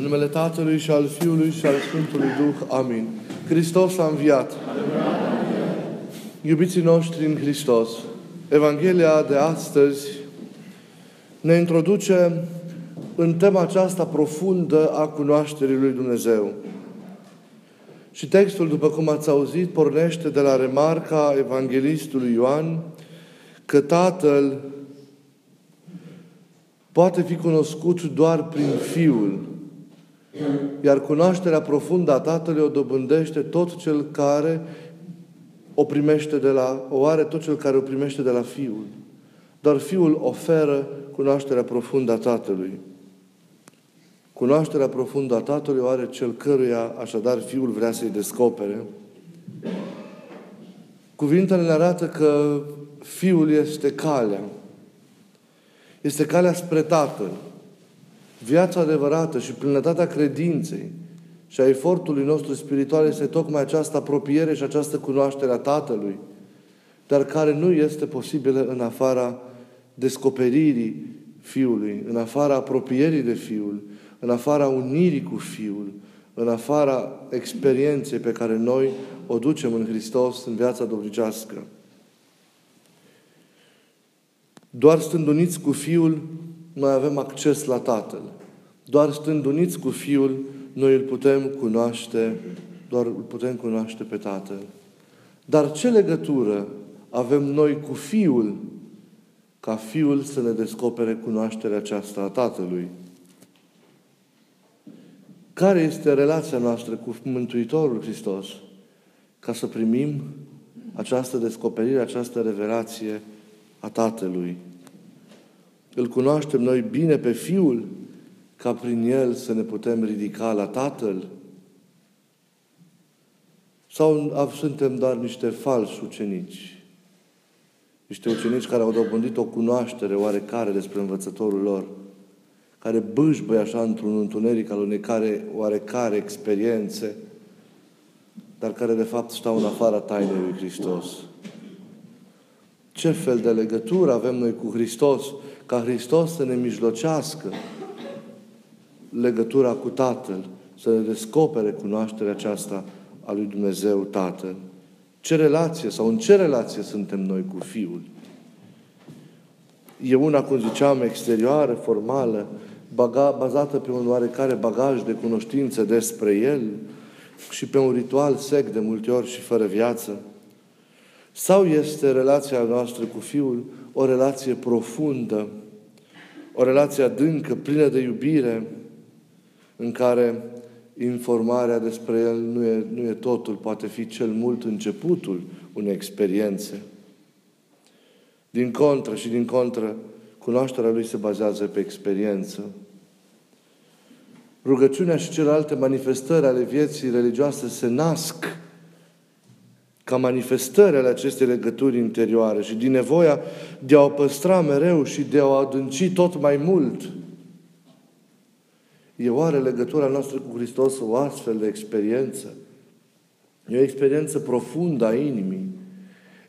În numele Tatălui și al Fiului și al Sfântului Duh. Amin. Hristos a înviat. Iubiții noștri în Hristos, Evanghelia de astăzi ne introduce în tema aceasta profundă a cunoașterii lui Dumnezeu. Și textul, după cum ați auzit, pornește de la remarca evanghelistului Ioan că Tatăl poate fi cunoscut doar prin Fiul. Iar cunoașterea profundă a Tatălui o dobândește tot cel care o primește de la, o are tot cel care o primește de la Fiul. Doar Fiul oferă cunoașterea profundă a Tatălui. Cunoașterea profundă a Tatălui o are cel căruia, așadar, Fiul vrea să-i descopere. Cuvintele ne arată că Fiul este calea. Este calea spre Tatăl. Viața adevărată și plinătatea credinței și a efortului nostru spiritual este tocmai această apropiere și această cunoaștere a Tatălui, dar care nu este posibilă în afara descoperirii Fiului, în afara apropierii de Fiul, în afara unirii cu Fiul, în afara experienței pe care noi o ducem în Hristos în viața dovnicească. Doar stând uniți cu Fiul, noi avem acces la Tatăl. Doar stând uniți cu Fiul, noi îl putem cunoaște, doar îl putem cunoaște pe Tatăl. Dar ce legătură avem noi cu Fiul ca Fiul să ne descopere cunoașterea aceasta a Tatălui? Care este relația noastră cu Mântuitorul Hristos ca să primim această descoperire, această revelație a Tatălui? Îl cunoaștem noi bine pe Fiul ca prin El să ne putem ridica la Tatăl? Sau suntem doar niște falși ucenici? Niște ucenici care au dobândit o cunoaștere oarecare despre învățătorul lor, care bâșbăi așa într-un întuneric al unei care, oarecare experiențe, dar care de fapt stau în afara tainei lui Hristos. Ce fel de legătură avem noi cu Hristos, ca Hristos să ne mijlocească legătura cu Tatăl, să ne descopere cunoașterea aceasta a lui Dumnezeu Tatăl. Ce relație sau în ce relație suntem noi cu Fiul? E una, cum ziceam, exterioară, formală, baga, bazată pe un oarecare bagaj de cunoștință despre El și pe un ritual sec de multe ori și fără viață? Sau este relația noastră cu Fiul o relație profundă, o relație adâncă, plină de iubire, în care informarea despre El nu e, nu e totul, poate fi cel mult începutul unei experiențe. Din contră și din contră, cunoașterea Lui se bazează pe experiență. Rugăciunea și celelalte manifestări ale vieții religioase se nasc ca manifestări ale acestei legături interioare și din nevoia de a o păstra mereu și de a o adânci tot mai mult – E oare legătura noastră cu Hristos o astfel de experiență? E o experiență profundă a inimii.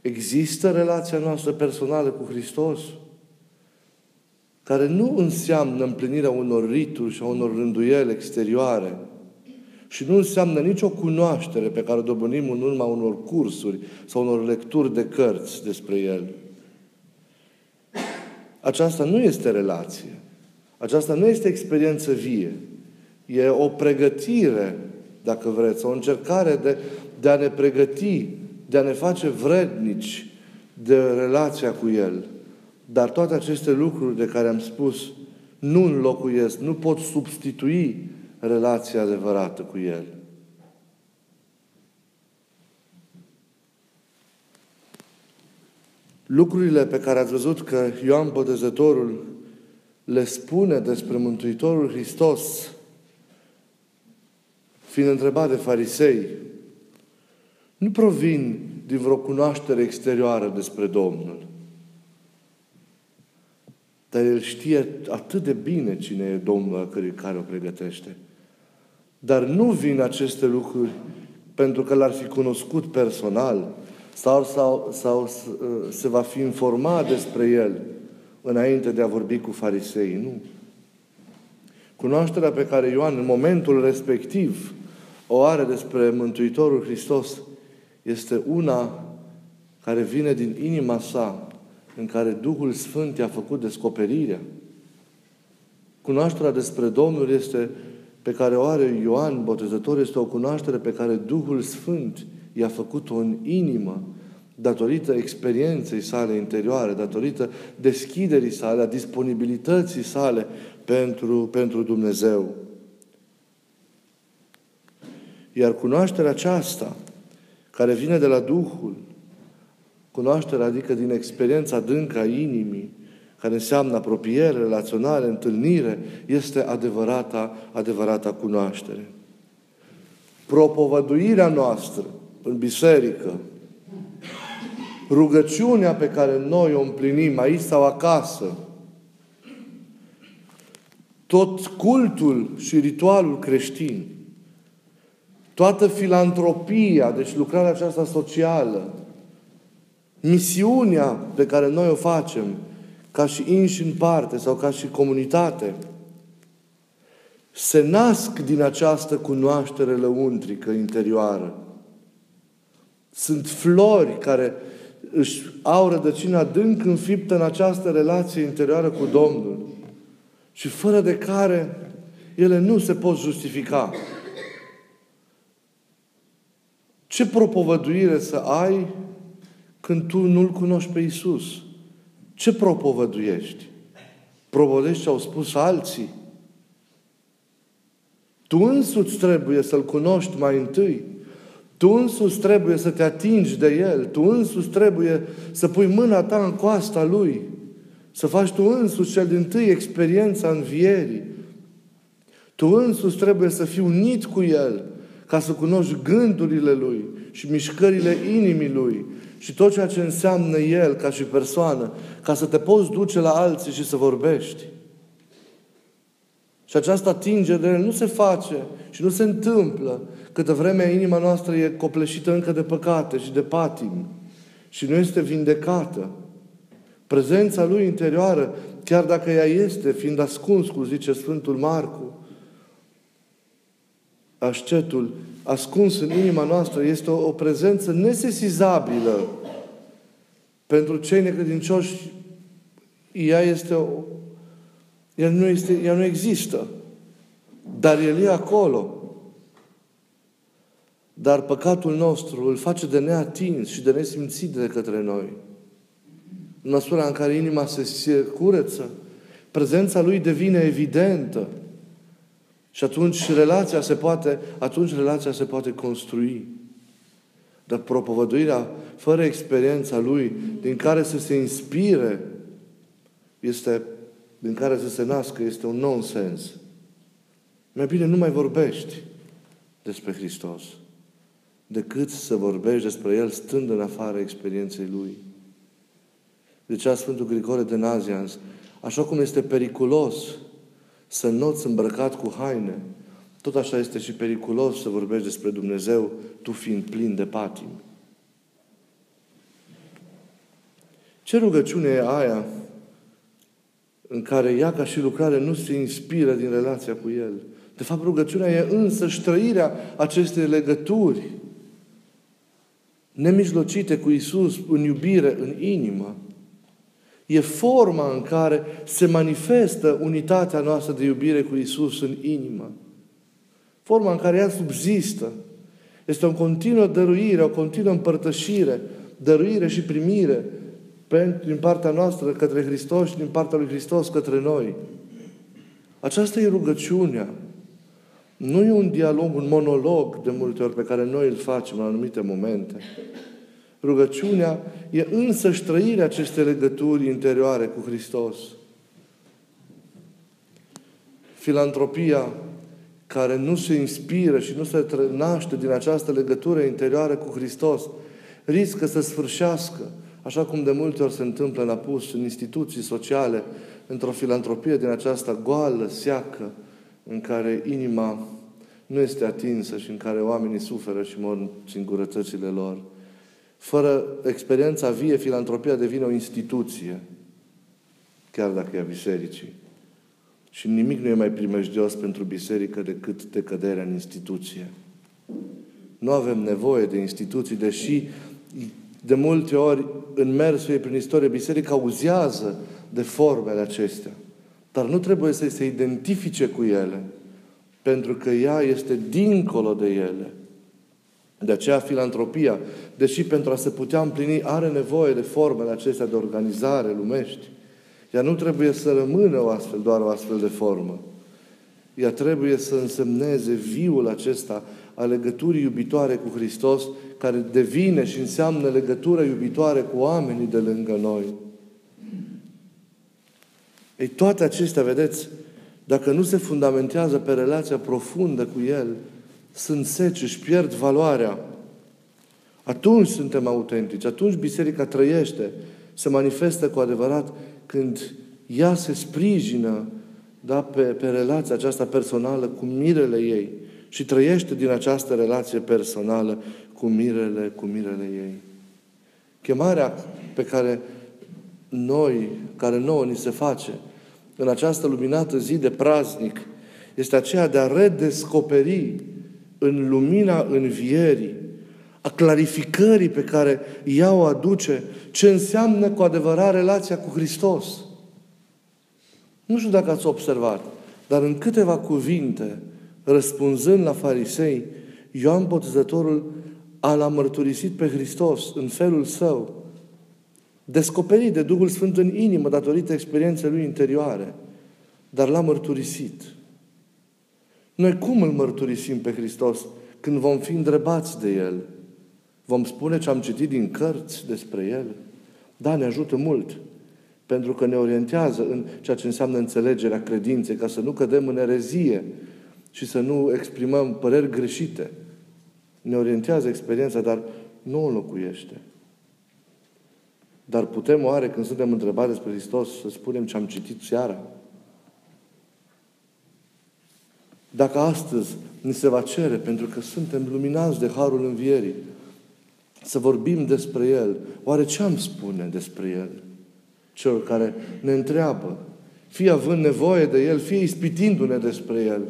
Există relația noastră personală cu Hristos, care nu înseamnă împlinirea unor rituri și a unor rânduieli exterioare, și nu înseamnă nicio cunoaștere pe care o dobânim în urma unor cursuri sau unor lecturi de cărți despre El. Aceasta nu este relație. Aceasta nu este experiență vie. E o pregătire, dacă vreți, o încercare de, de a ne pregăti, de a ne face vrednici de relația cu El. Dar toate aceste lucruri de care am spus nu înlocuiesc, nu pot substitui relația adevărată cu El. Lucrurile pe care ați văzut că Ioan Botezătorul le spune despre Mântuitorul Hristos, fiind întrebat de farisei, nu provin din vreo cunoaștere exterioară despre Domnul. Dar el știe atât de bine cine e Domnul care o pregătește. Dar nu vin aceste lucruri pentru că l-ar fi cunoscut personal sau, sau, sau se va fi informat despre el înainte de a vorbi cu farisei. Nu. Cunoașterea pe care Ioan în momentul respectiv o are despre Mântuitorul Hristos este una care vine din inima sa, în care Duhul Sfânt i-a făcut descoperirea. Cunoașterea despre Domnul este pe care o are Ioan Botezător este o cunoaștere pe care Duhul Sfânt i-a făcut-o în inimă, datorită experienței sale interioare, datorită deschiderii sale, a disponibilității sale pentru, pentru Dumnezeu. Iar cunoașterea aceasta, care vine de la Duhul, cunoașterea adică din experiența adâncă a inimii, care înseamnă apropiere, relaționare, întâlnire, este adevărata, adevărata cunoaștere. Propovăduirea noastră în biserică, rugăciunea pe care noi o împlinim aici sau acasă, tot cultul și ritualul creștin, toată filantropia, deci lucrarea aceasta socială, misiunea pe care noi o facem, ca și inși în parte sau ca și comunitate, se nasc din această cunoaștere lăuntrică interioară. Sunt flori care își au rădăcina adânc înfiptă în această relație interioară cu Domnul și fără de care ele nu se pot justifica. Ce propovăduire să ai când tu nu-L cunoști pe Isus? Ce propovăduiești? Propovăduiești ce au spus alții? Tu însuți trebuie să-L cunoști mai întâi. Tu însuți trebuie să te atingi de El. Tu însuți trebuie să pui mâna ta în coasta Lui. Să faci tu însuți cel din tâi experiența învierii. Tu însuți trebuie să fii unit cu El ca să cunoști gândurile Lui și mișcările inimii Lui și tot ceea ce înseamnă El ca și persoană, ca să te poți duce la alții și să vorbești. Și această atingere nu se face și nu se întâmplă câtă vreme inima noastră e copleșită încă de păcate și de patim și nu este vindecată. Prezența Lui interioară, chiar dacă ea este, fiind ascuns, cum zice Sfântul Marcu, ascetul ascuns în inima noastră este o, o prezență nesesizabilă pentru cei necredincioși. Ea este o, ea nu, este, ea nu există. Dar El e acolo. Dar păcatul nostru îl face de neatins și de nesimțit de către noi. În măsura în care inima se, se curăță, prezența Lui devine evidentă. Și atunci relația se poate, atunci relația se poate construi. Dar propovăduirea fără experiența lui, din care să se inspire, este, din care să se nască, este un nonsens. Mai bine nu mai vorbești despre Hristos decât să vorbești despre El stând în afara experienței Lui. De ce a Sfântul Grigore de Nazianz, așa cum este periculos să noți îmbrăcat cu haine, tot așa este și periculos să vorbești despre Dumnezeu, tu fiind plin de patim. Ce rugăciune e aia în care ea ca și lucrare nu se inspiră din relația cu El? De fapt, rugăciunea e însă trăirea acestei legături nemijlocite cu Isus în iubire, în inimă. E forma în care se manifestă unitatea noastră de iubire cu Isus în inimă. Forma în care ea subzistă. Este o continuă dăruire, o continuă împărtășire, dăruire și primire din partea noastră către Hristos și din partea lui Hristos către noi. Aceasta e rugăciunea. Nu e un dialog, un monolog de multe ori pe care noi îl facem în anumite momente. Rugăciunea e însăși trăirea acestei legături interioare cu Hristos. Filantropia care nu se inspiră și nu se naște din această legătură interioară cu Hristos, riscă să sfârșească, așa cum de multe ori se întâmplă în apus, în instituții sociale, într-o filantropie din aceasta goală, seacă, în care inima nu este atinsă și în care oamenii suferă și mor în singurătățile lor. Fără experiența vie, filantropia devine o instituție, chiar dacă e a bisericii. Și nimic nu e mai primejdios pentru biserică decât decăderea în instituție. Nu avem nevoie de instituții, deși de multe ori în mersul ei prin istorie, biserica auzează de formele acestea. Dar nu trebuie să se identifice cu ele, pentru că ea este dincolo de ele. De aceea filantropia, deși pentru a se putea împlini, are nevoie de formele acestea de organizare lumești, ea nu trebuie să rămână o astfel, doar o astfel de formă. Ea trebuie să însemneze viul acesta a legăturii iubitoare cu Hristos, care devine și înseamnă legătură iubitoare cu oamenii de lângă noi. Ei, toate acestea, vedeți, dacă nu se fundamentează pe relația profundă cu El, sunt seci, își pierd valoarea. Atunci suntem autentici, atunci biserica trăiește, se manifestă cu adevărat când ea se sprijină da, pe, pe relația aceasta personală cu mirele ei și trăiește din această relație personală cu mirele, cu mirele ei. Chemarea pe care noi, care nouă ni se face în această luminată zi de praznic, este aceea de a redescoperi în lumina învierii, a clarificării pe care ea o aduce, ce înseamnă cu adevărat relația cu Hristos. Nu știu dacă ați observat, dar în câteva cuvinte, răspunzând la farisei, Ioan Botezătorul a l-a mărturisit pe Hristos în felul său, descoperit de Duhul Sfânt în inimă datorită experienței lui interioare, dar l-a mărturisit. Noi cum îl mărturisim pe Hristos? Când vom fi îndrebați de El. Vom spune ce am citit din cărți despre El. Da, ne ajută mult. Pentru că ne orientează în ceea ce înseamnă înțelegerea credinței, ca să nu cădem în erezie și să nu exprimăm păreri greșite. Ne orientează experiența, dar nu o înlocuiește. Dar putem oare, când suntem întrebați despre Hristos, să spunem ce am citit seara? Dacă astăzi ni se va cere, pentru că suntem luminați de Harul Învierii, să vorbim despre El, oare ce am spune despre El? Celor care ne întreabă, fie având nevoie de El, fie ispitindu-ne despre El.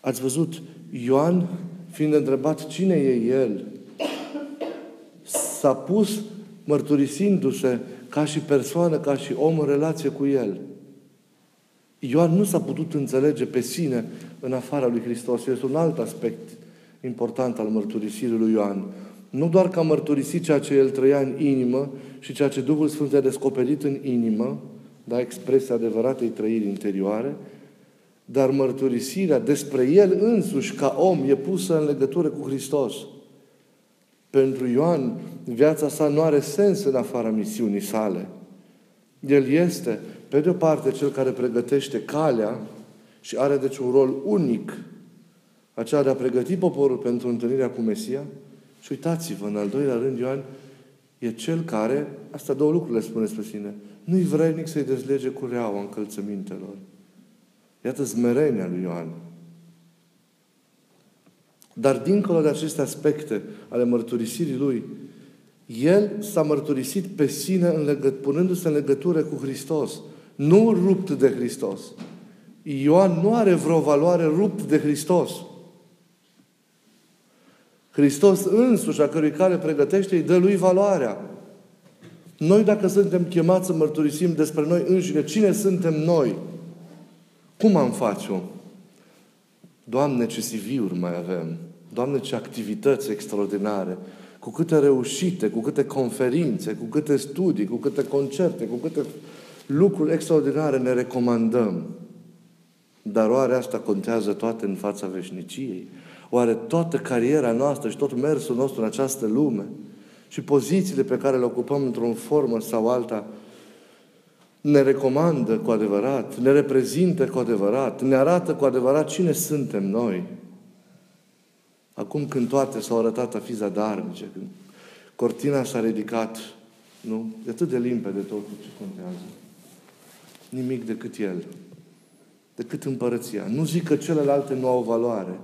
Ați văzut, Ioan, fiind întrebat cine e El, s-a pus mărturisindu-se ca și persoană, ca și om în relație cu El. Ioan nu s-a putut înțelege pe sine în afara lui Hristos. Este un alt aspect important al mărturisirii lui Ioan. Nu doar că a mărturisit ceea ce el trăia în inimă și ceea ce Duhul Sfânt a descoperit în inimă, da, expresia adevăratei trăiri interioare, dar mărturisirea despre el însuși ca om e pusă în legătură cu Hristos. Pentru Ioan, viața sa nu are sens în afara misiunii sale. El este, pe de o parte, cel care pregătește calea și are deci un rol unic, aceea de a pregăti poporul pentru întâlnirea cu Mesia. Și uitați-vă, în al doilea rând, Ioan e cel care, asta două lucruri le spune spre sine, nu-i vrednic să-i dezlege cureaua încălțămintelor. Iată zmerenia lui Ioan. Dar dincolo de aceste aspecte ale mărturisirii lui, el s-a mărturisit pe sine în legăt- punându-se în legătură cu Hristos. Nu rupt de Hristos. Ioan nu are vreo valoare rupt de Hristos. Hristos însuși, a cărui care pregătește, îi dă lui valoarea. Noi, dacă suntem chemați să mărturisim despre noi înșine, cine suntem noi? Cum am face-o? Doamne, ce CV-uri mai avem! Doamne, ce activități extraordinare! Cu câte reușite, cu câte conferințe, cu câte studii, cu câte concerte, cu câte lucruri extraordinare ne recomandăm. Dar oare asta contează toate în fața veșniciei? Oare toată cariera noastră și tot mersul nostru în această lume și pozițiile pe care le ocupăm într-o formă sau alta ne recomandă cu adevărat, ne reprezintă cu adevărat, ne arată cu adevărat cine suntem noi. Acum când toate s-au arătat a fi zadarnice, când cortina s-a ridicat, nu? E atât de limpede totul ce contează. Nimic decât El. Decât împărăția. Nu zic că celelalte nu au valoare.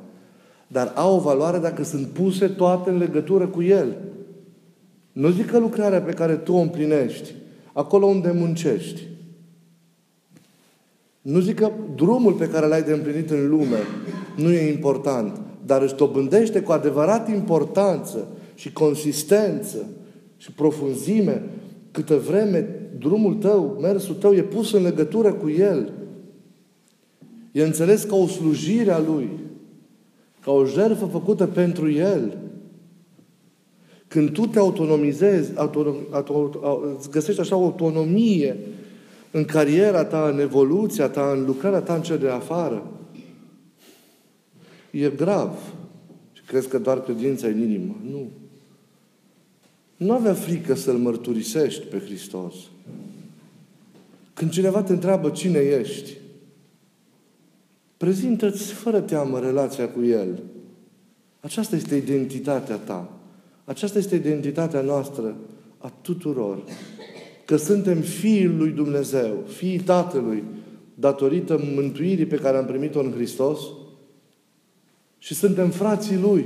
Dar au o valoare dacă sunt puse toate în legătură cu El. Nu zic că lucrarea pe care tu o împlinești acolo unde muncești. Nu zic că drumul pe care l-ai de împlinit în lume nu e important, dar își dobândește cu adevărat importanță și consistență și profunzime câtă vreme drumul tău, mersul tău e pus în legătură cu El. E înțeles ca o slujire a Lui, ca o jertfă făcută pentru El. Când tu te autonomizezi, autonom, auto, îți găsești așa o autonomie în cariera ta, în evoluția ta, în lucrarea ta în cel de afară, e grav. Și crezi că doar credința în inimă. Nu. Nu avea frică să-L mărturisești pe Hristos. Când cineva te întreabă cine ești, prezintă-ți fără teamă relația cu El. Aceasta este identitatea ta. Aceasta este identitatea noastră a tuturor. Că suntem fiii lui Dumnezeu, fiii Tatălui, datorită mântuirii pe care am primit-o în Hristos și suntem frații Lui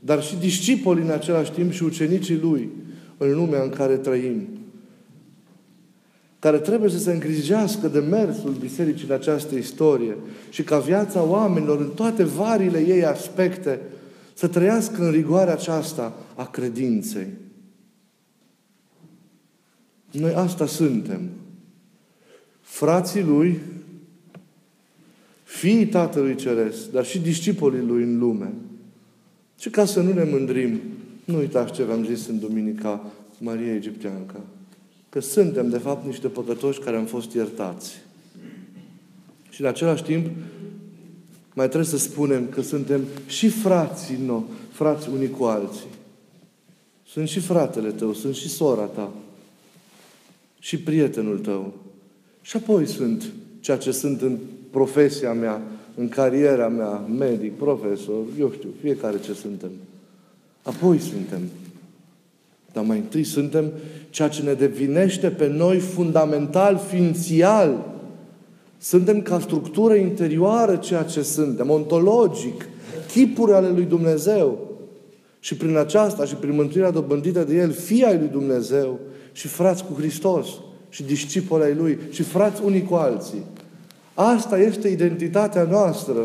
dar și discipoli în același timp și ucenicii Lui în lumea în care trăim, care trebuie să se îngrijească de mersul Bisericii în această istorie și ca viața oamenilor în toate varile ei aspecte să trăiască în rigoarea aceasta a credinței. Noi asta suntem. Frații Lui, fiii Tatălui Ceresc, dar și discipolii Lui în lume. Și ca să nu ne mândrim, nu uitați ce v-am zis în Duminica Maria Egipteanca. Că suntem, de fapt, niște păcătoși care am fost iertați. Și în același timp, mai trebuie să spunem că suntem și frații no, frați unii cu alții. Sunt și fratele tău, sunt și sora ta, și prietenul tău. Și apoi sunt ceea ce sunt în profesia mea, în cariera mea, medic, profesor, eu știu, fiecare ce suntem. Apoi suntem. Dar mai întâi suntem ceea ce ne devinește pe noi fundamental, ființial. Suntem ca structură interioară ceea ce suntem, ontologic, chipuri ale lui Dumnezeu. Și prin aceasta și prin mântuirea dobândită de El, fii ai lui Dumnezeu și frați cu Hristos și discipoli ai Lui și frați unii cu alții. Asta este identitatea noastră.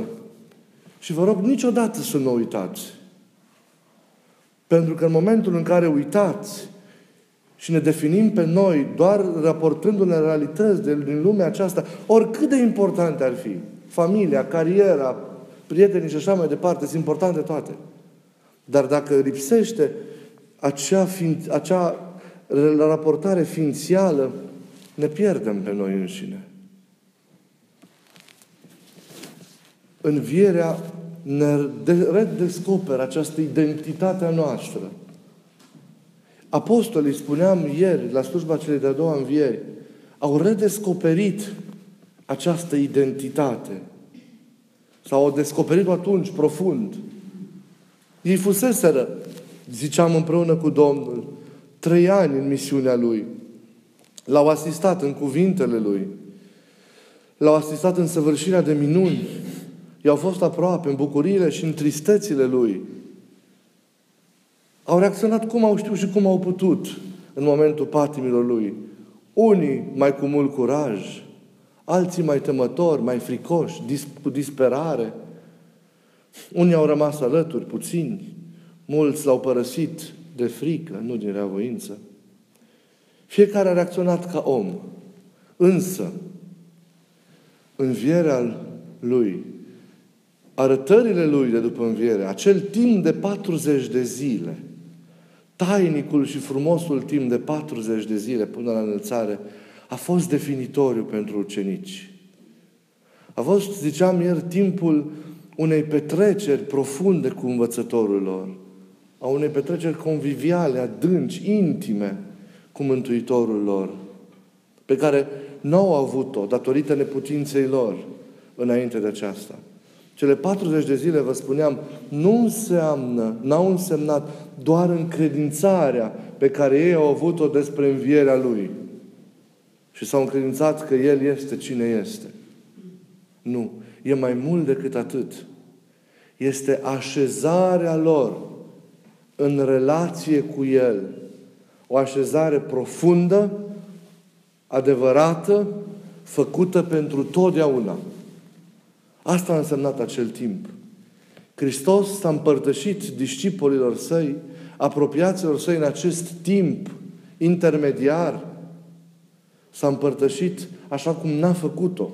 Și vă rog niciodată să nu uitați. Pentru că în momentul în care uitați și ne definim pe noi doar raportându-ne realități de, din lumea aceasta, oricât de importante ar fi, familia, cariera, prietenii și așa mai departe, sunt importante toate. Dar dacă lipsește acea, fiin, acea raportare ființială, ne pierdem pe noi înșine. învierea ne redescoperă această identitate a noastră. Apostolii, spuneam ieri, la slujba celei de-a doua învieri, au redescoperit această identitate. Sau au descoperit-o atunci profund. Ei fuseseră, ziceam împreună cu Domnul, trei ani în misiunea Lui. L-au asistat în cuvintele Lui. L-au asistat în săvârșirea de minuni i-au fost aproape în bucuriile și în tristețile Lui. Au reacționat cum au știut și cum au putut în momentul patimilor Lui. Unii mai cu mult curaj, alții mai temători, mai fricoși, cu disperare. Unii au rămas alături, puțini. Mulți l-au părăsit de frică, nu din reavoință. Fiecare a reacționat ca om. Însă, învierea lui arătările lui de după înviere, acel timp de 40 de zile, tainicul și frumosul timp de 40 de zile până la înălțare, a fost definitoriu pentru ucenici. A fost, ziceam ieri, timpul unei petreceri profunde cu învățătorul lor, a unei petreceri conviviale, adânci, intime cu Mântuitorul lor, pe care nu au avut-o datorită neputinței lor înainte de aceasta. Cele 40 de zile, vă spuneam, nu înseamnă, n-au însemnat doar încredințarea pe care ei au avut-o despre învierea Lui. Și s-au încredințat că El este cine este. Nu. E mai mult decât atât. Este așezarea lor în relație cu El. O așezare profundă, adevărată, făcută pentru totdeauna. Asta a însemnat acel timp. Hristos s-a împărtășit discipolilor săi, apropiaților săi în acest timp intermediar. S-a împărtășit așa cum n-a făcut-o.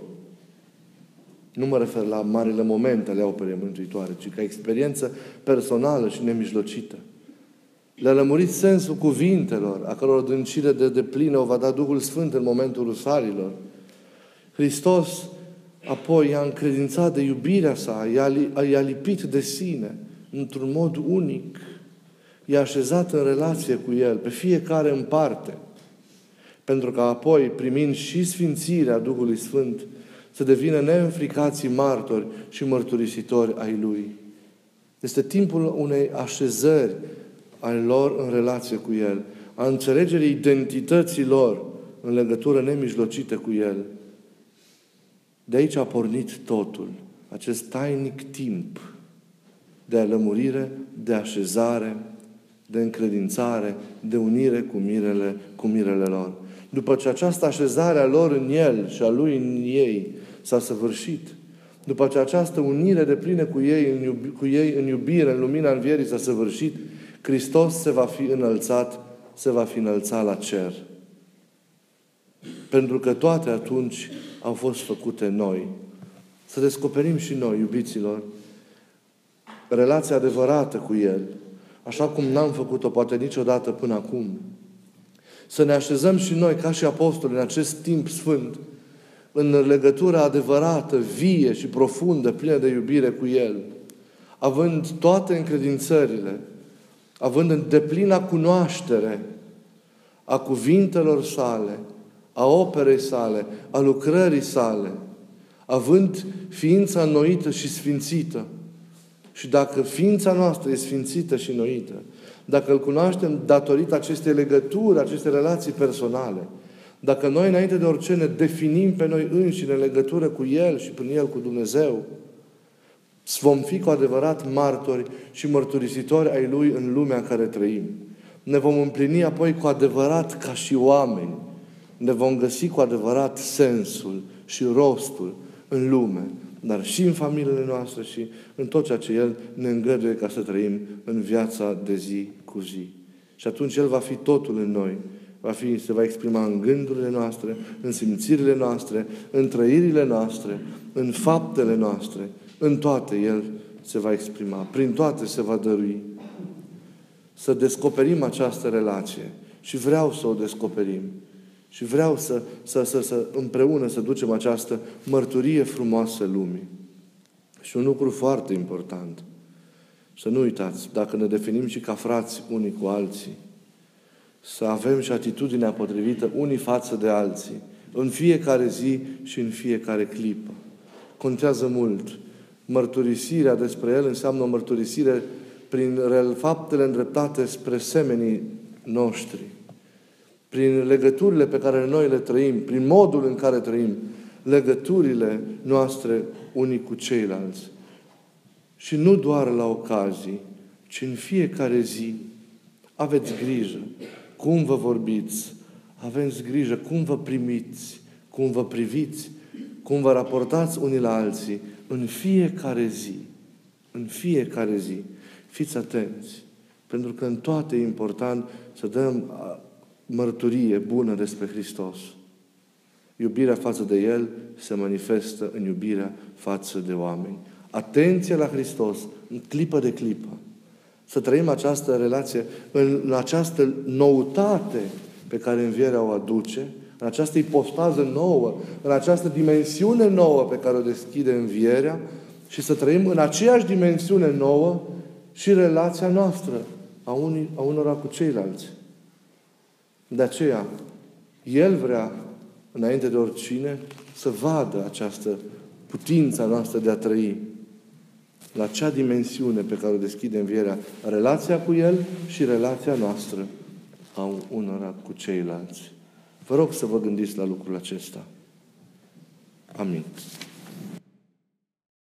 Nu mă refer la marile momente ale operei mântuitoare, ci ca experiență personală și nemijlocită. Le-a lămurit sensul cuvintelor, a căror dâncire de deplină o va da Duhul Sfânt în momentul rusalilor. Hristos apoi i-a încredințat de iubirea sa, i-a, i-a lipit de sine într-un mod unic, i-a așezat în relație cu El, pe fiecare în parte, pentru că apoi, primind și sfințirea Duhului Sfânt, să devină neînfricații martori și mărturisitori ai Lui. Este timpul unei așezări ale lor în relație cu El, a înțelegerii identității lor în legătură nemijlocită cu El. De aici a pornit totul, acest tainic timp de alămurire, de așezare, de încredințare, de unire cu mirele, cu mirele lor. După ce această așezare a lor în El și a Lui în ei s-a săvârșit, după ce această unire de plină cu ei, în iubi, cu ei în iubire, în lumina învierii s-a săvârșit, Hristos se va fi înălțat, se va fi înălțat la cer. Pentru că toate atunci au fost făcute noi. Să descoperim și noi, iubiților, relația adevărată cu El, așa cum n-am făcut-o poate niciodată până acum. Să ne așezăm și noi, ca și apostoli, în acest timp sfânt, în legătura adevărată, vie și profundă, plină de iubire cu El, având toate încredințările, având în deplina cunoaștere a cuvintelor sale, a operei sale, a lucrării sale, având ființa noită și sfințită. Și dacă ființa noastră e sfințită și noită, dacă îl cunoaștem datorită acestei legături, acestei relații personale, dacă noi, înainte de orice, ne definim pe noi înșine în legătură cu El și prin El cu Dumnezeu, vom fi cu adevărat martori și mărturisitori ai Lui în lumea în care trăim. Ne vom împlini apoi cu adevărat ca și oameni. Ne vom găsi cu adevărat sensul și rostul în lume, dar și în familiile noastre și în tot ceea ce El ne îngăduie ca să trăim în viața de zi cu zi. Și atunci El va fi totul în noi. Va fi, se va exprima în gândurile noastre, în simțirile noastre, în trăirile noastre, în faptele noastre, în toate El se va exprima, prin toate se va dărui. Să descoperim această relație și vreau să o descoperim. Și vreau să, să, să, să împreună să ducem această mărturie frumoasă lumii. Și un lucru foarte important. Să nu uitați, dacă ne definim și ca frați unii cu alții, să avem și atitudinea potrivită unii față de alții, în fiecare zi și în fiecare clipă. Contează mult mărturisirea despre El înseamnă o mărturisire prin faptele îndreptate spre semenii noștri, prin legăturile pe care noi le trăim, prin modul în care trăim, legăturile noastre unii cu ceilalți. Și nu doar la ocazii, ci în fiecare zi. Aveți grijă cum vă vorbiți, aveți grijă cum vă primiți, cum vă priviți, cum vă raportați unii la alții, în fiecare zi, în fiecare zi, fiți atenți. Pentru că în toate e important să dăm mărturie bună despre Hristos. Iubirea față de El se manifestă în iubirea față de oameni. Atenție la Hristos, în clipă de clipă. Să trăim această relație în, în această noutate pe care învierea o aduce, în această ipostază nouă, în această dimensiune nouă pe care o deschide învierea și să trăim în aceeași dimensiune nouă și relația noastră a, unii, a unora cu ceilalți. De aceea, El vrea, înainte de oricine, să vadă această putința noastră de a trăi la cea dimensiune pe care o deschide învierea, relația cu El și relația noastră a unora cu ceilalți. Vă rog să vă gândiți la lucrul acesta. Amin.